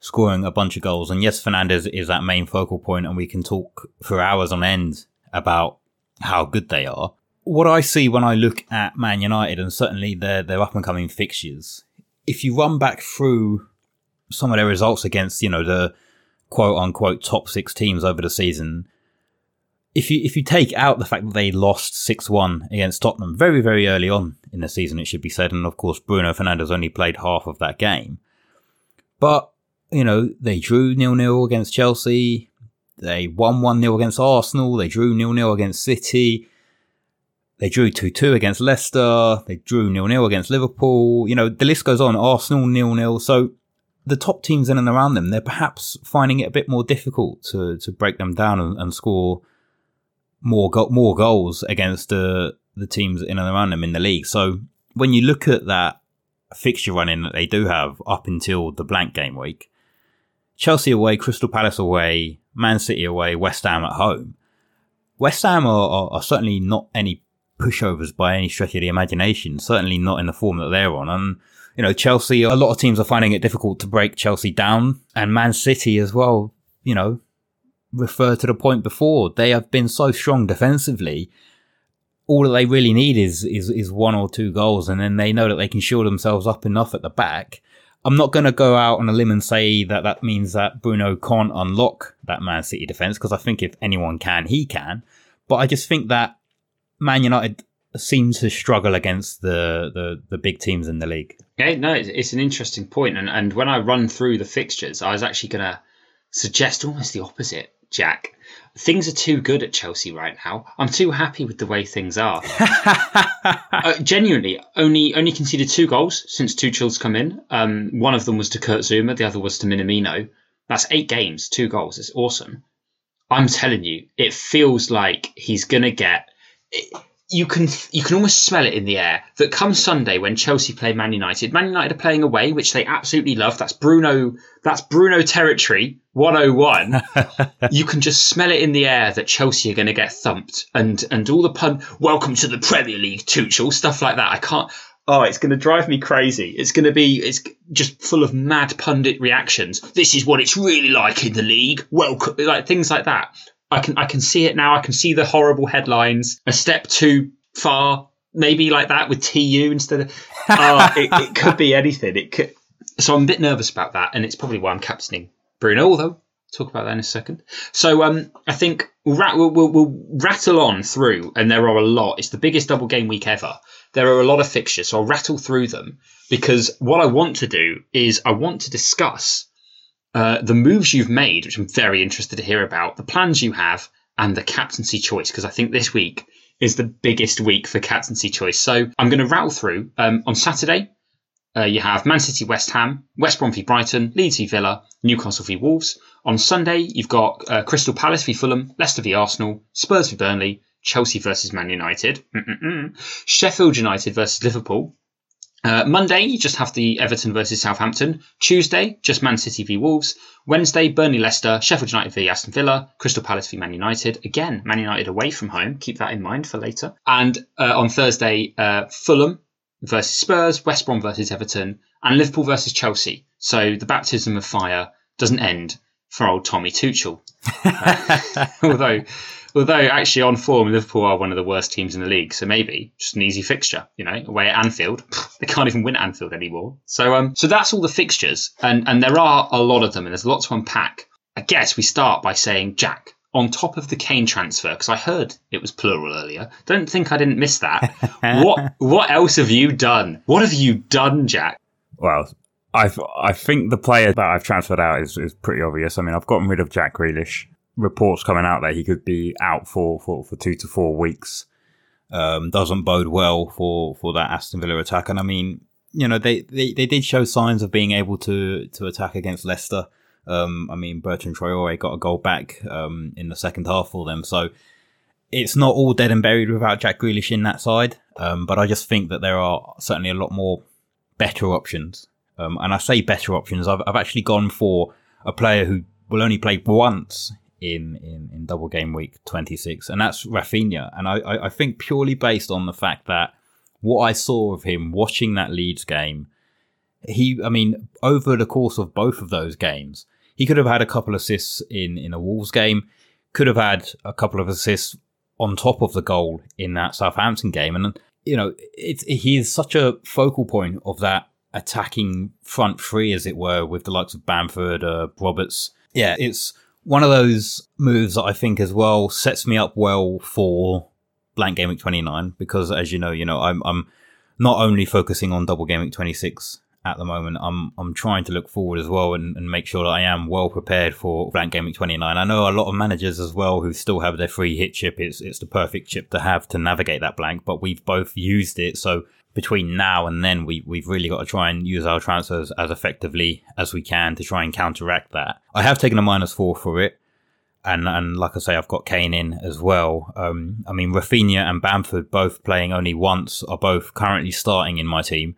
scoring a bunch of goals, and yes, Fernandes is that main focal point, and we can talk for hours on end about how good they are. What I see when I look at Man United, and certainly their their up and coming fixtures, if you run back through some of their results against, you know, the quote unquote top six teams over the season, if you if you take out the fact that they lost six one against Tottenham very very early on in the season, it should be said, and of course Bruno Fernandes only played half of that game, but you know they drew nil nil against Chelsea, they won one 0 against Arsenal, they drew nil nil against City, they drew two two against Leicester, they drew nil nil against Liverpool. You know the list goes on. Arsenal nil nil. So the top teams in and around them, they're perhaps finding it a bit more difficult to, to break them down and, and score more go- more goals against the the teams in and around them in the league. So when you look at that fixture running that they do have up until the blank game week, Chelsea away, Crystal Palace away, Man City away, West Ham at home. West Ham are, are, are certainly not any pushovers by any stretch of the imagination. Certainly not in the form that they're on, and you know, Chelsea, a lot of teams are finding it difficult to break Chelsea down and Man City as well, you know, refer to the point before. They have been so strong defensively. All that they really need is, is, is one or two goals and then they know that they can shore themselves up enough at the back. I'm not going to go out on a limb and say that that means that Bruno can't unlock that Man City defense because I think if anyone can, he can. But I just think that Man United seem to struggle against the, the, the big teams in the league. Yeah, no, it's, it's an interesting point, and and when I run through the fixtures, I was actually going to suggest almost the opposite, Jack. Things are too good at Chelsea right now. I'm too happy with the way things are. uh, genuinely, only only conceded two goals since two Tuchel's come in. Um, one of them was to Kurt Zouma, the other was to Minamino. That's eight games, two goals. It's awesome. I'm telling you, it feels like he's gonna get. It, you can you can almost smell it in the air that come Sunday when Chelsea play Man United, Man United are playing away, which they absolutely love. That's Bruno. That's Bruno territory. 101. you can just smell it in the air that Chelsea are going to get thumped, and and all the pun. Welcome to the Premier League, Tuchel. Stuff like that. I can't. Oh, it's going to drive me crazy. It's going to be. It's just full of mad pundit reactions. This is what it's really like in the league. Welcome, like things like that. I can I can see it now. I can see the horrible headlines. A step too far, maybe like that with TU instead of. Uh, it, it could be anything. It could. So I'm a bit nervous about that, and it's probably why I'm captaining Bruno. Although talk about that in a second. So um, I think we'll, rat- we'll, we'll, we'll, rattle on through, and there are a lot. It's the biggest double game week ever. There are a lot of fixtures, so I'll rattle through them because what I want to do is I want to discuss uh, the moves you've made, which I'm very interested to hear about, the plans you have, and the captaincy choice, because I think this week is the biggest week for captaincy choice. So I'm going to rattle through. Um, on Saturday, uh, you have Man City, West Ham, West Brom v Brighton, Leeds v Villa, Newcastle v Wolves. On Sunday, you've got uh, Crystal Palace v Fulham, Leicester v Arsenal, Spurs v Burnley, Chelsea versus Man United, Mm-mm-mm. Sheffield United versus Liverpool, uh, Monday, you just have the Everton versus Southampton. Tuesday, just Man City v Wolves. Wednesday, Burnley Leicester, Sheffield United v Aston Villa, Crystal Palace v Man United. Again, Man United away from home. Keep that in mind for later. And uh, on Thursday, uh, Fulham versus Spurs, West Brom versus Everton, and Liverpool versus Chelsea. So the baptism of fire doesn't end for old Tommy Tuchel. Uh, although, although actually on form, Liverpool are one of the worst teams in the league. So maybe just an easy fixture, you know, away at Anfield. they can't even win at Anfield anymore. So, um, so that's all the fixtures, and and there are a lot of them, and there's a lot to unpack. I guess we start by saying, Jack, on top of the Kane transfer, because I heard it was plural earlier. Don't think I didn't miss that. what what else have you done? What have you done, Jack? Well, I I think the player that I've transferred out is, is pretty obvious. I mean, I've gotten rid of Jack Grealish. Reports coming out that he could be out for, for, for two to four weeks. Um, doesn't bode well for, for that Aston Villa attack. And I mean, you know, they, they, they did show signs of being able to, to attack against Leicester. Um, I mean, Bertrand Traore got a goal back um, in the second half for them. So it's not all dead and buried without Jack Grealish in that side. Um, but I just think that there are certainly a lot more better options um, and I say better options. I've, I've actually gone for a player who will only play once in, in, in double game week 26, and that's Raphinha. And I, I, I think purely based on the fact that what I saw of him watching that Leeds game, he, I mean, over the course of both of those games, he could have had a couple assists in, in a Wolves game, could have had a couple of assists on top of the goal in that Southampton game. And, you know, it's, he is such a focal point of that attacking front three, as it were, with the likes of Bamford, uh, Roberts. Yeah, it's one of those moves that I think as well sets me up well for blank week 29 because as you know, you know, I'm, I'm not only focusing on double week 26 at the moment. I'm I'm trying to look forward as well and, and make sure that I am well prepared for blank week 29. I know a lot of managers as well who still have their free hit chip. It's it's the perfect chip to have to navigate that blank, but we've both used it, so between now and then, we, we've really got to try and use our transfers as effectively as we can to try and counteract that. I have taken a minus four for it. And, and like I say, I've got Kane in as well. Um, I mean, Raphinha and Bamford both playing only once are both currently starting in my team,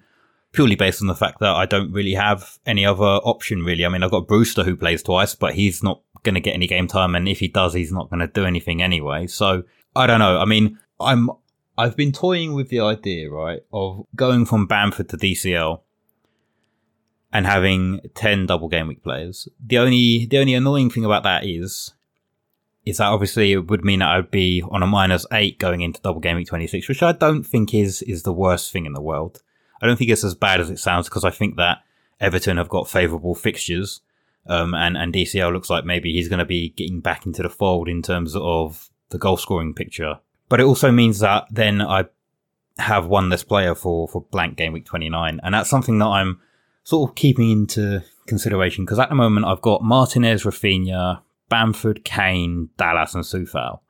purely based on the fact that I don't really have any other option, really. I mean, I've got Brewster who plays twice, but he's not going to get any game time. And if he does, he's not going to do anything anyway. So I don't know. I mean, I'm I've been toying with the idea, right, of going from Bamford to DCL and having 10 double game week players. The only the only annoying thing about that is is that obviously it would mean that I'd be on a minus 8 going into double game week 26, which I don't think is is the worst thing in the world. I don't think it's as bad as it sounds because I think that Everton have got favourable fixtures. Um, and, and DCL looks like maybe he's going to be getting back into the fold in terms of the goal scoring picture but it also means that then I have one less player for, for blank game week 29. And that's something that I'm sort of keeping into consideration because at the moment I've got Martinez, Raphinha, Bamford, Kane, Dallas, and Coufal.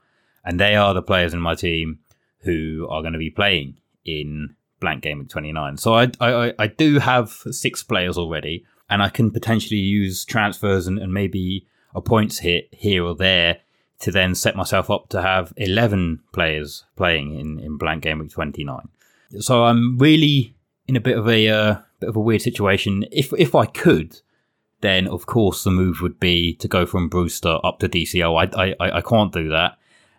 And they are the players in my team who are going to be playing in blank game week 29. So I, I, I do have six players already, and I can potentially use transfers and, and maybe a points hit here or there to then set myself up to have 11 players playing in, in blank game week 29. So I'm really in a bit of a uh, bit of a weird situation. If if I could, then of course the move would be to go from Brewster up to DCL. I I, I can't do that.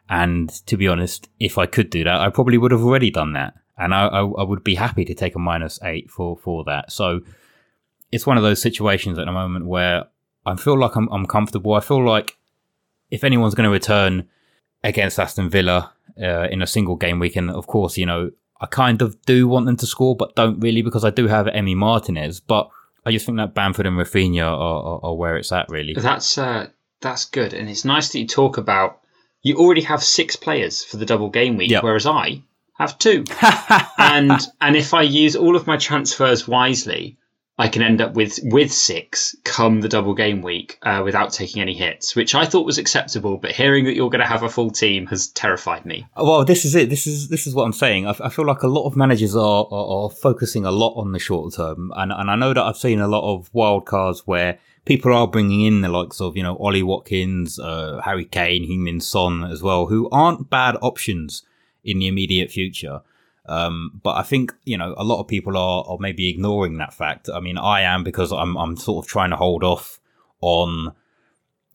And to be honest, if I could do that, I probably would have already done that. And I, I, I would be happy to take a minus eight for, for that. So it's one of those situations at the moment where I feel like I'm, I'm comfortable. I feel like if anyone's going to return against Aston Villa uh, in a single game weekend, of course, you know, I kind of do want them to score, but don't really because I do have Emi Martinez. But I just think that Bamford and Raphinha are, are, are where it's at, really. That's uh, that's good, and it's nice that you talk about. You already have six players for the double game week, yep. whereas I have two. and and if I use all of my transfers wisely, I can end up with with six come the double game week uh, without taking any hits, which I thought was acceptable. But hearing that you're going to have a full team has terrified me. Well, this is it. This is this is what I'm saying. I, I feel like a lot of managers are, are, are focusing a lot on the short term, and and I know that I've seen a lot of wild cards where people are bringing in the likes of you know Ollie Watkins, uh, Harry Kane, Heung-min Son as well, who aren't bad options in the immediate future. Um, but I think you know a lot of people are, are maybe ignoring that fact. I mean, I am because I'm I'm sort of trying to hold off on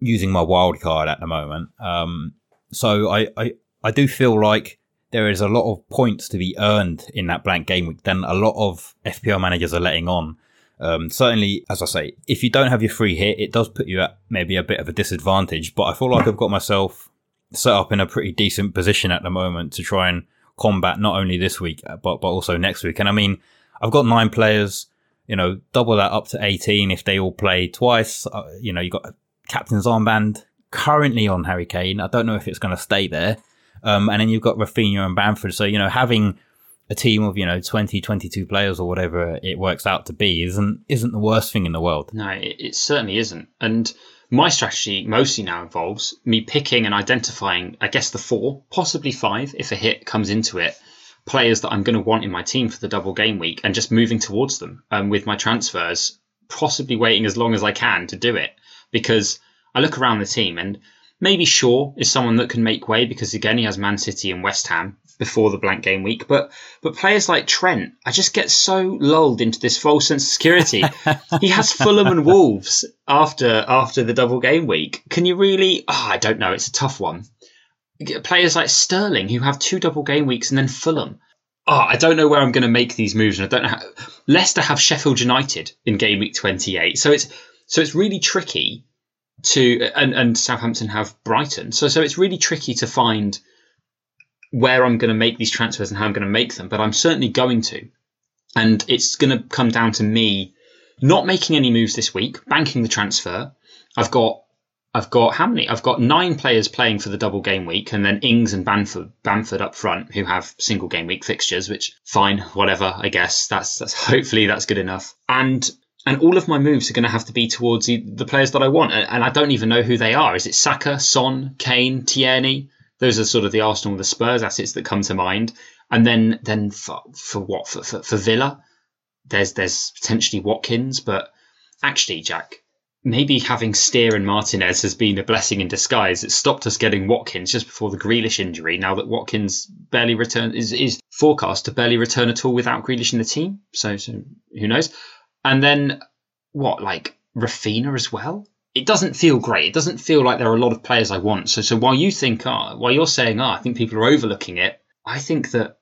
using my wild card at the moment. Um, so I, I I do feel like there is a lot of points to be earned in that blank game week than a lot of FPL managers are letting on. Um, certainly, as I say, if you don't have your free hit, it does put you at maybe a bit of a disadvantage. But I feel like I've got myself set up in a pretty decent position at the moment to try and combat not only this week but but also next week. And I mean, I've got nine players. You know, double that up to eighteen if they all play twice. Uh, you know, you've got captain's armband currently on Harry Kane. I don't know if it's going to stay there. Um, and then you've got Raphinha and Bamford. So you know, having a team of you know 20 22 players or whatever it works out to be isn't isn't the worst thing in the world no it, it, certainly isn't and my strategy mostly now involves me picking and identifying i guess the four possibly five if a hit comes into it players that i'm going to want in my team for the double game week and just moving towards them um, with my transfers possibly waiting as long as i can to do it. Because i look around the team and maybe shaw is someone that can make way because again he has man city and west ham before the blank game week. But but players like Trent, I just get so lulled into this false sense of security. he has Fulham and Wolves after after the double game week. Can you really? Oh, I don't know. It's a tough one. Players like Sterling who have two double game weeks and then Fulham. Oh, I don't know where I'm going to make these moves, and I don't know. How, Leicester have Sheffield United in game week 28, so it's so it's really tricky to and and Southampton have Brighton, so so it's really tricky to find where I'm going to make these transfers and how I'm going to make them, but I'm certainly going to. And it's going to come down to me not making any moves this week, banking the transfer. I've got I've got how many? I've got nine players playing for the double game week, and then Ings and Bamford, Bamford up front, who have single game week fixtures. Which fine, whatever. I guess that's that's hopefully that's good enough. And and all of my moves are going to have to be towards the, the players that I want, and I don't even know who they are. Is it Saka, Son, Kane, Tierney? Those are sort of the Arsenal, the Spurs assets that come to mind. And then, then for, for what for, for, for Villa, there's there's potentially Watkins, but actually, Jack, maybe having Steer and Martinez has been a blessing in disguise. It stopped us getting Watkins just before the Grealish injury. Now that Watkins barely return is, is forecast to barely return at all without Grealish in the team. So, so who knows? And then what, like Raphinha as well? It doesn't feel great. It doesn't feel like there are a lot of players I want. So, so while you think, ah, while you're saying, ah, I think people are overlooking it, I think that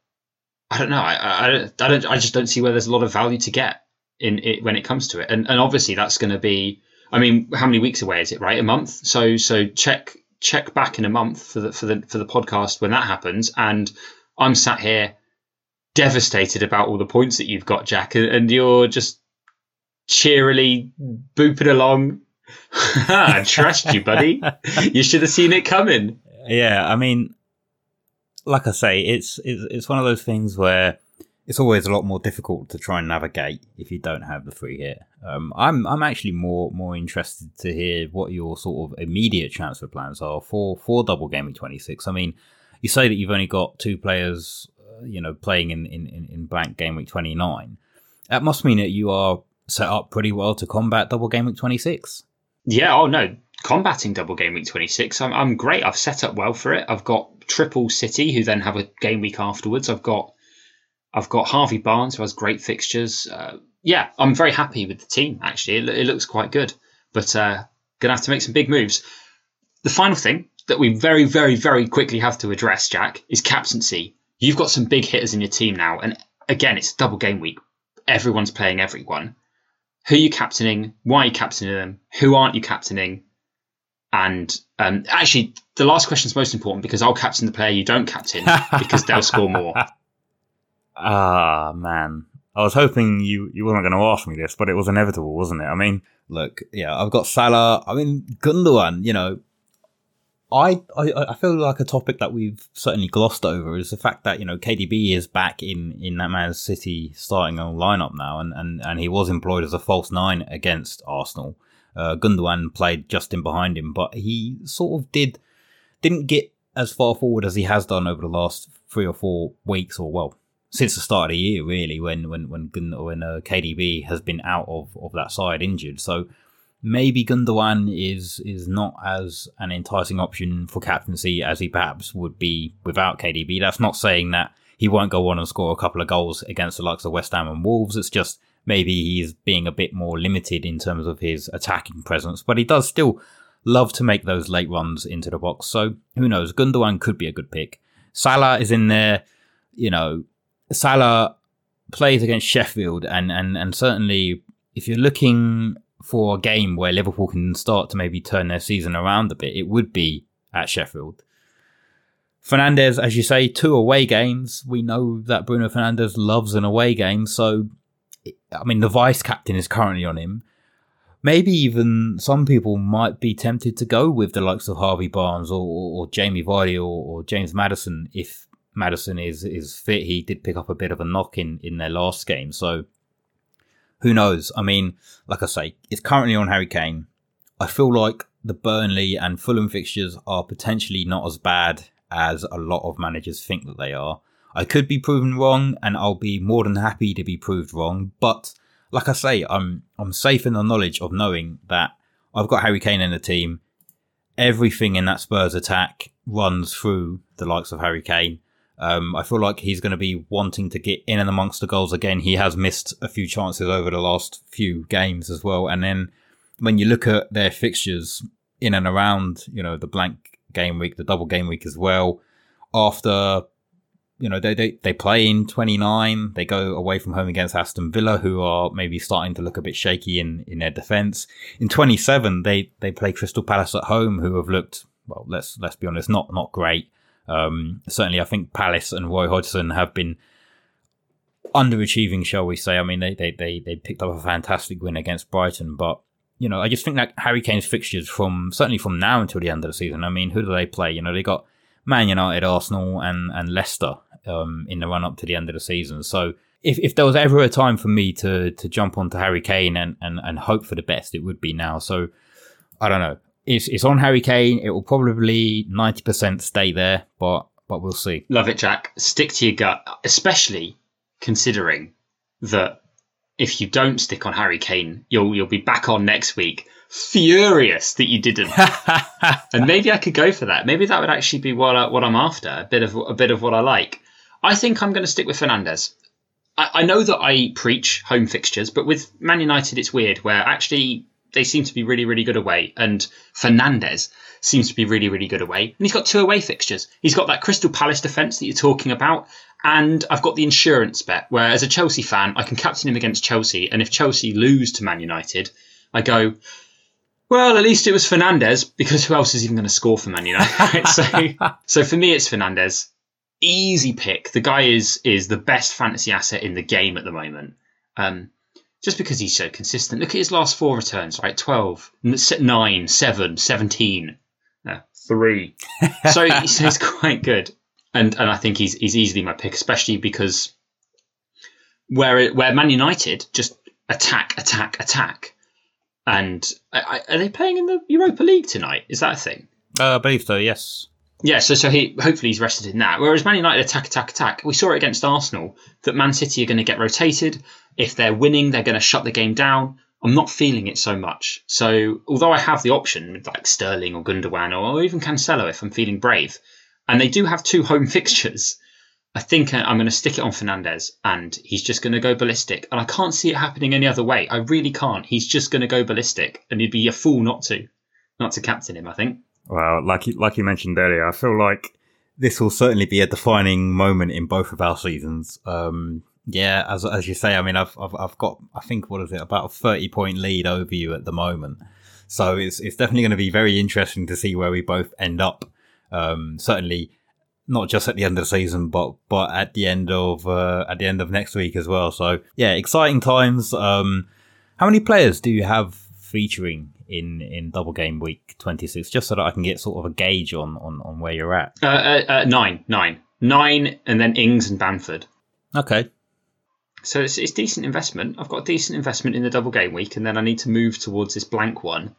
I don't know. I, I, I don't. I just don't see where there's a lot of value to get in it when it comes to it. And and obviously that's going to be. I mean, how many weeks away is it? Right, a month. So so check check back in a month for the for the for the podcast when that happens. And I'm sat here devastated about all the points that you've got, Jack, and you're just cheerily booping along I trust you, buddy. You should have seen it coming. Yeah, I mean, like I say, it's, it's it's one of those things where it's always a lot more difficult to try and navigate if you don't have the free hit. Um, I'm I'm actually more more interested to hear what your sort of immediate transfer plans are for for double gaming 26. I mean, you say that you've only got two players, uh, you know, playing in, in in blank game week 29. That must mean that you are set up pretty well to combat double game week 26. Yeah, oh no, combating double game week 26. I'm, I'm great. I've set up well for it. I've got triple City, who then have a game week afterwards. I've got I've got Harvey Barnes, who has great fixtures. Uh, yeah, I'm very happy with the team. Actually, it, it looks quite good. But uh, gonna have to make some big moves. The final thing that we very, very, very quickly have to address, Jack, is captaincy. You've got some big hitters in your team now, and again, it's double game week. Everyone's playing everyone who are you captaining? Why are you captaining them? Who aren't you captaining? And um, actually, the last question is most important because I'll captain the player you don't captain because they'll score more. Ah, man. I was hoping you, you weren't going to ask me this, but it was inevitable, wasn't it? I mean, look, yeah, I've got Salah. I mean, Gundogan, you know, I, I, I feel like a topic that we've certainly glossed over is the fact that you know KDB is back in in that Man City starting a lineup now, and, and, and he was employed as a false nine against Arsenal. Uh, Gundogan played just in behind him, but he sort of did didn't get as far forward as he has done over the last three or four weeks, or well, since the start of the year, really, when when when when uh, KDB has been out of, of that side injured. So maybe Gundogan is is not as an enticing option for captaincy as he perhaps would be without KDB. That's not saying that he won't go on and score a couple of goals against the likes of West Ham and Wolves. It's just maybe he's being a bit more limited in terms of his attacking presence, but he does still love to make those late runs into the box. So who knows? Gundogan could be a good pick. Salah is in there, you know, Salah plays against Sheffield and, and, and certainly if you're looking for a game where Liverpool can start to maybe turn their season around a bit, it would be at Sheffield. Fernandes, as you say, two away games. We know that Bruno Fernandes loves an away game, so I mean the vice captain is currently on him. Maybe even some people might be tempted to go with the likes of Harvey Barnes or, or, Jamie Vardy or, or, James Maddison if Maddison is is fit. He did pick up a bit of a knock in in their last game, so who knows? I mean, like I say, it's currently on Harry Kane. I feel like the Burnley and Fulham fixtures are potentially not as bad as a lot of managers think that they are. I could be proven wrong, and I'll be more than happy to be proved wrong. But like I say, I'm I'm safe in the knowledge of knowing that I've got Harry Kane in the team. Everything in that Spurs attack runs through the likes of Harry Kane. Um, I feel like he's going to be wanting to get in and amongst the goals again. He has missed a few chances over the last few games as well. And then when you look at their fixtures in and around, you know, the blank game week, the double game week as well. After you know they, they they play in 29 they go away from home against aston villa who are maybe starting to look a bit shaky in in their defense in 27 they they play crystal palace at home who have looked well let's let's be honest not not great um, certainly i think palace and roy hodgson have been underachieving shall we say i mean they they they, they picked up a fantastic win against brighton but you know, I just think that Harry Kane's fixtures from certainly from now until the end of the season. I mean, who do they play? You know, they got Man United, Arsenal, and and Leicester um, in the run up to the end of the season. So if, if there was ever a time for me to to jump onto Harry Kane and, and, and hope for the best, it would be now. So I don't know. It's it's on Harry Kane. It will probably ninety percent stay there, but but we'll see. Love it, Jack. Stick to your gut, especially considering that if you don't stick on Harry Kane, you'll you'll be back on next week furious that you didn't. and maybe I could go for that. Maybe that would actually be what I, what I'm after. A bit of a bit of what I like. I think I'm going to stick with Fernandes. I, I know that I preach home fixtures, but with Man United, it's weird where actually they seem to be really, really good away. And Fernandes seems to be really, really good away. And he's got two away fixtures. He's got that Crystal Palace defence that you're talking about, and I've got the insurance bet where, as a Chelsea fan, I can captain him against Chelsea. And if Chelsea lose to Man United, I go, well, at least it was Fernandes because who else is even going to score for Man United? so, so for me, it's Fernandes. Easy pick. The guy is is the best fantasy asset in the game at the moment. Um, just because he's so consistent. Look at his last four returns, right? 12, 9, 7, 17, uh, 3. so he's quite good and and I think he's he's easily my pick, especially because where where Man United just attack, attack, attack, and are they playing in the Europa League tonight? Is that a thing? Uh, I believe so. Yes. Yeah, so so he hopefully he's rested in that. Whereas Man United attack, attack, attack. We saw it against Arsenal that Man City are going to get rotated. If they're winning, they're going to shut the game down. I'm not feeling it so much. So although I have the option like Sterling or Gundogan or even Cancelo if I'm feeling brave, and they do have two home fixtures. I think I'm going to stick it on Fernandes and he's just going to go ballistic. And I can't see it happening any other way. I really can't. He's just going to go ballistic and you'd be a fool not to, not to captain him, I think. Well, like you, like you mentioned earlier, I feel like this will certainly be a defining moment in both of our seasons. Um, yeah, as, as you say, I mean, I've, I've, I've got, I think, what is it, about a 30 point lead over you at the moment. So it's, it's definitely going to be very interesting to see where we both end up um, certainly not just at the end of the season, but but at the end of uh, at the end of next week as well. So yeah, exciting times. Um, how many players do you have featuring in in double game week twenty six? Just so that I can get sort of a gauge on on, on where you're at. Uh, uh, uh, nine, nine, nine, and then Ings and Bamford. Okay. So it's, it's decent investment. I've got a decent investment in the double game week, and then I need to move towards this blank one.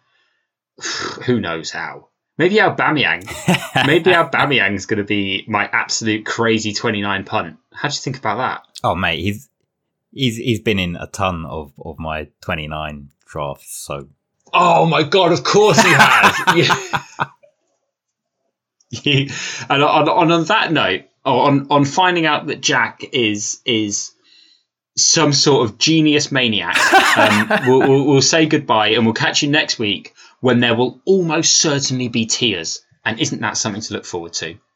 Who knows how? Maybe Aubameyang. Maybe Aubameyang's going to be my absolute crazy 29 punt. How do you think about that? Oh, mate, he's he's he's been in a ton of, of my 29 drafts. So. Oh my god! Of course he has. yeah. and on, on on that note, on on finding out that Jack is is some sort of genius maniac, um, we'll, we'll, we'll say goodbye and we'll catch you next week when there will almost certainly be tears. And isn't that something to look forward to?